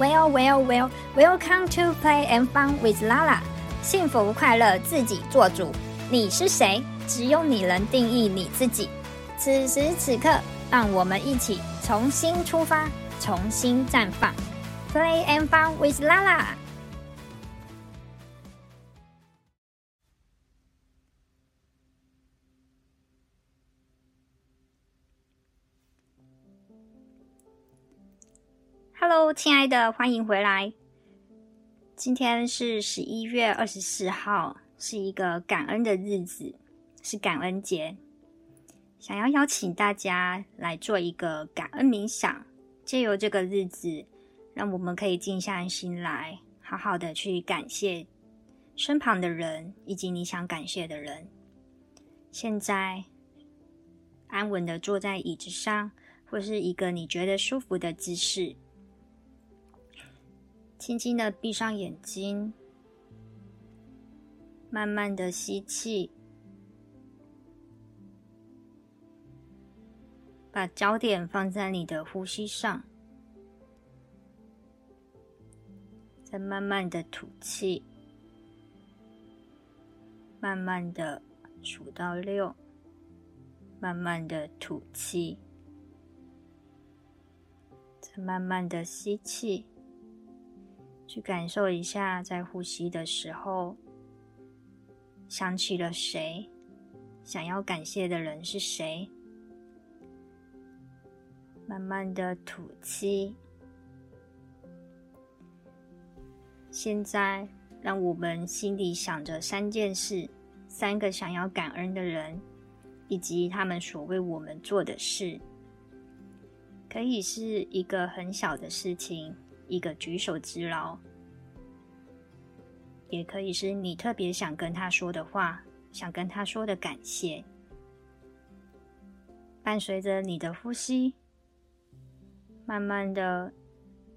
Well, well, well, welcome to play and fun with Lala。幸福快乐自己做主。你是谁？只有你能定义你自己。此时此刻，让我们一起重新出发，重新绽放。Play and fun with Lala。Hello，亲爱的，欢迎回来。今天是十一月二十四号，是一个感恩的日子，是感恩节。想要邀请大家来做一个感恩冥想，借由这个日子，让我们可以静下心来，好好的去感谢身旁的人，以及你想感谢的人。现在，安稳的坐在椅子上，或是一个你觉得舒服的姿势。轻轻的闭上眼睛，慢慢的吸气，把焦点放在你的呼吸上，再慢慢的吐气，慢慢的数到六，慢慢的吐气，再慢慢的吸气。去感受一下，在呼吸的时候，想起了谁？想要感谢的人是谁？慢慢的吐气。现在，让我们心里想着三件事：三个想要感恩的人，以及他们所为我们做的事。可以是一个很小的事情。一个举手之劳，也可以是你特别想跟他说的话，想跟他说的感谢。伴随着你的呼吸，慢慢的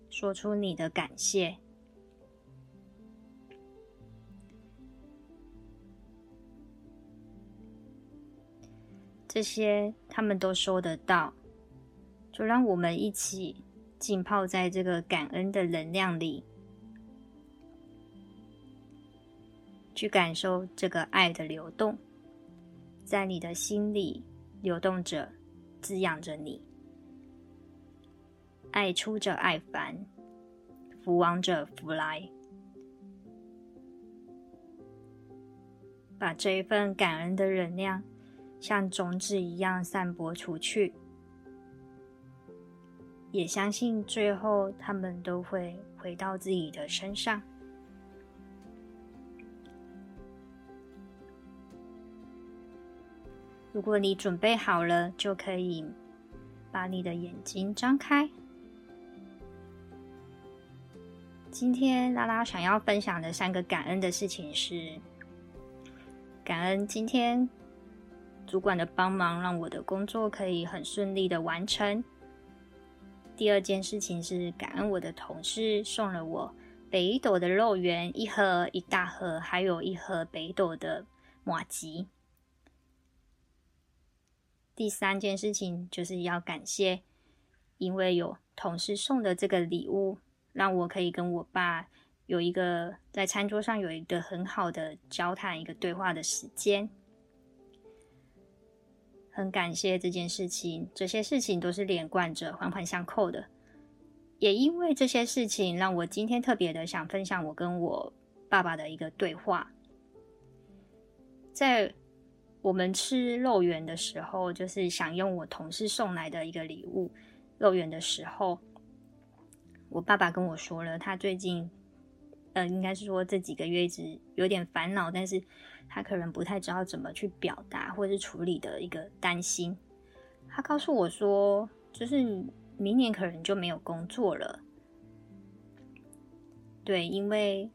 说出你的感谢。这些他们都收得到，就让我们一起。浸泡在这个感恩的能量里，去感受这个爱的流动，在你的心里流动着，滋养着你。爱出者爱返，福往者福来，把这一份感恩的能量，像种子一样散播出去。也相信最后他们都会回到自己的身上。如果你准备好了，就可以把你的眼睛张开。今天拉拉想要分享的三个感恩的事情是：感恩今天主管的帮忙，让我的工作可以很顺利的完成。第二件事情是感恩我的同事送了我北斗的肉圆一盒一大盒，还有一盒北斗的马吉。第三件事情就是要感谢，因为有同事送的这个礼物，让我可以跟我爸有一个在餐桌上有一个很好的交谈、一个对话的时间。很感谢这件事情，这些事情都是连贯着、环环相扣的。也因为这些事情，让我今天特别的想分享我跟我爸爸的一个对话。在我们吃肉圆的时候，就是享用我同事送来的一个礼物——肉圆的时候，我爸爸跟我说了，他最近，呃，应该是说这几个月一直有点烦恼，但是。他可能不太知道怎么去表达或是处理的一个担心。他告诉我说，就是明年可能就没有工作了。对，因为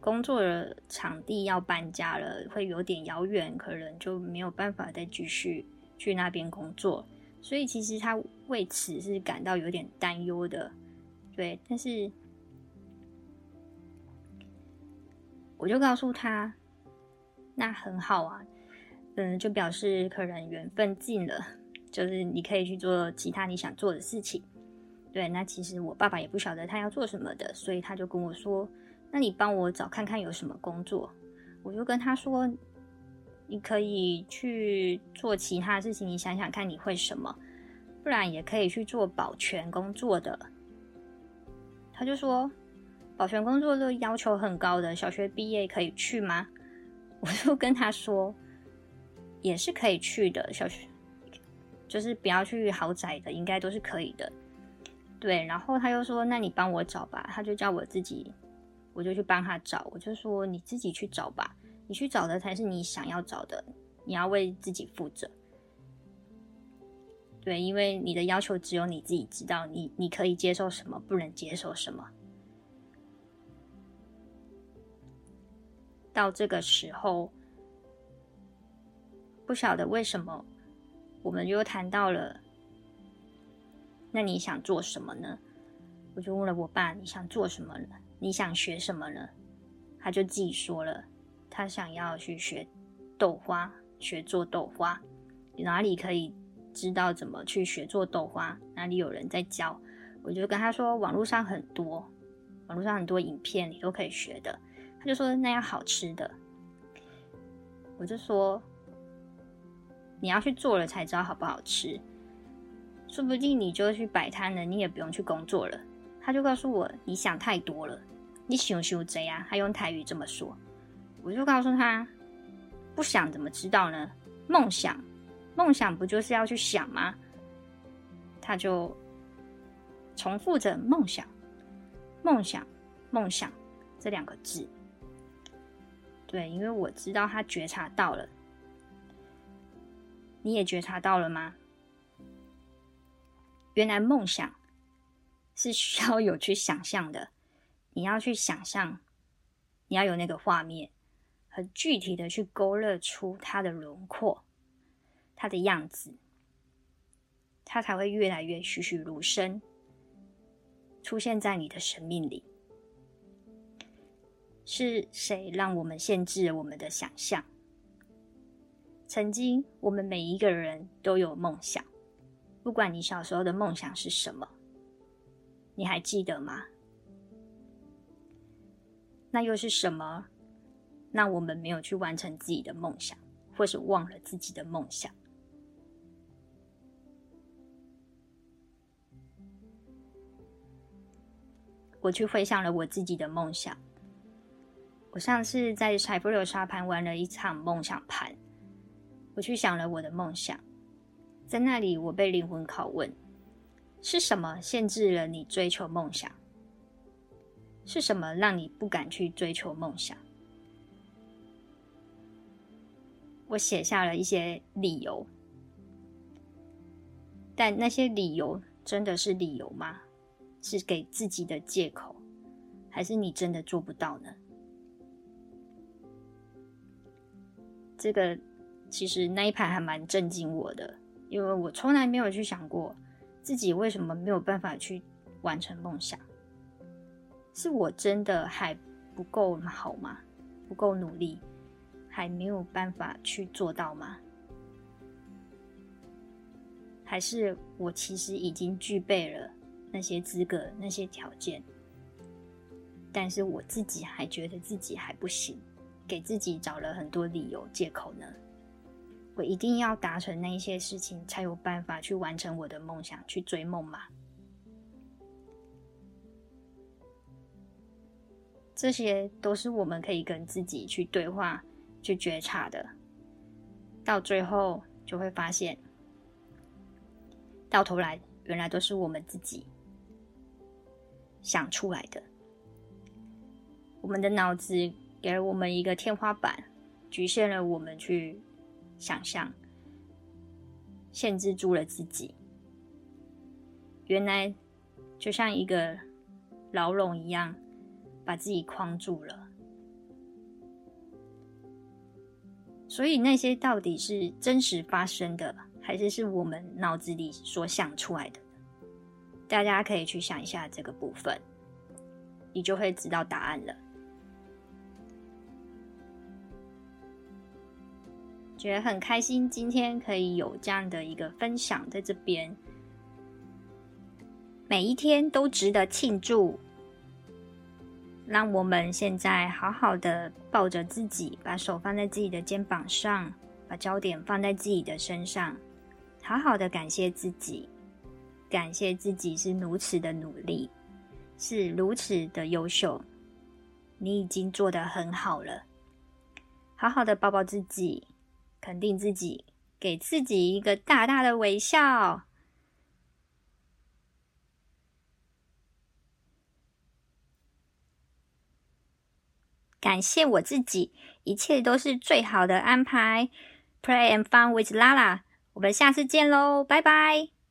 工作的场地要搬家了，会有点遥远，可能就没有办法再继续去那边工作。所以其实他为此是感到有点担忧的。对，但是。我就告诉他，那很好啊，嗯，就表示可能缘分尽了，就是你可以去做其他你想做的事情。对，那其实我爸爸也不晓得他要做什么的，所以他就跟我说：“那你帮我找看看有什么工作。”我就跟他说：“你可以去做其他事情，你想想看你会什么，不然也可以去做保全工作的。”他就说：“保全工作都要求很高的，小学毕业可以去吗？” 我就跟他说：“也是可以去的，小学就是不要去豪宅的，应该都是可以的。”对，然后他又说：“那你帮我找吧。”他就叫我自己。我就去帮他找，我就说，你自己去找吧，你去找的才是你想要找的，你要为自己负责。对，因为你的要求只有你自己知道，你你可以接受什么，不能接受什么。到这个时候，不晓得为什么，我们又谈到了，那你想做什么呢？我就问了我爸，你想做什么呢？你想学什么呢？他就自己说了，他想要去学豆花，学做豆花。哪里可以知道怎么去学做豆花？哪里有人在教？我就跟他说，网络上很多，网络上很多影片你都可以学的。他就说那样好吃的。我就说你要去做了才知道好不好吃，说不定你就去摆摊了，你也不用去工作了。他就告诉我，你想太多了。你想想这样，他用台语这么说，我就告诉他，不想怎么知道呢？梦想，梦想不就是要去想吗？他就重复着梦想，梦想，梦想这两个字。对，因为我知道他觉察到了，你也觉察到了吗？原来梦想是需要有去想象的。你要去想象，你要有那个画面，很具体的去勾勒出它的轮廓，它的样子，它才会越来越栩栩如生，出现在你的生命里。是谁让我们限制了我们的想象？曾经，我们每一个人都有梦想，不管你小时候的梦想是什么，你还记得吗？那又是什么？让我们没有去完成自己的梦想，或是忘了自己的梦想？我去回想了我自己的梦想。我上次在财富流沙盘玩了一场梦想盘，我去想了我的梦想，在那里我被灵魂拷问：是什么限制了你追求梦想？是什么让你不敢去追求梦想？我写下了一些理由，但那些理由真的是理由吗？是给自己的借口，还是你真的做不到呢？这个其实那一盘还蛮震惊我的，因为我从来没有去想过自己为什么没有办法去完成梦想。是我真的还不够好吗？不够努力，还没有办法去做到吗？还是我其实已经具备了那些资格、那些条件，但是我自己还觉得自己还不行，给自己找了很多理由、借口呢？我一定要达成那些事情，才有办法去完成我的梦想，去追梦吗？这些都是我们可以跟自己去对话、去觉察的。到最后就会发现，到头来原来都是我们自己想出来的。我们的脑子给了我们一个天花板，局限了我们去想象，限制住了自己。原来就像一个牢笼一样。把自己框住了，所以那些到底是真实发生的，还是是我们脑子里所想出来的？大家可以去想一下这个部分，你就会知道答案了。觉得很开心，今天可以有这样的一个分享在这边。每一天都值得庆祝。让我们现在好好的抱着自己，把手放在自己的肩膀上，把焦点放在自己的身上，好好的感谢自己，感谢自己是如此的努力，是如此的优秀，你已经做得很好了。好好的抱抱自己，肯定自己，给自己一个大大的微笑。感谢我自己，一切都是最好的安排。Pray and fun with Lala，我们下次见喽，拜拜。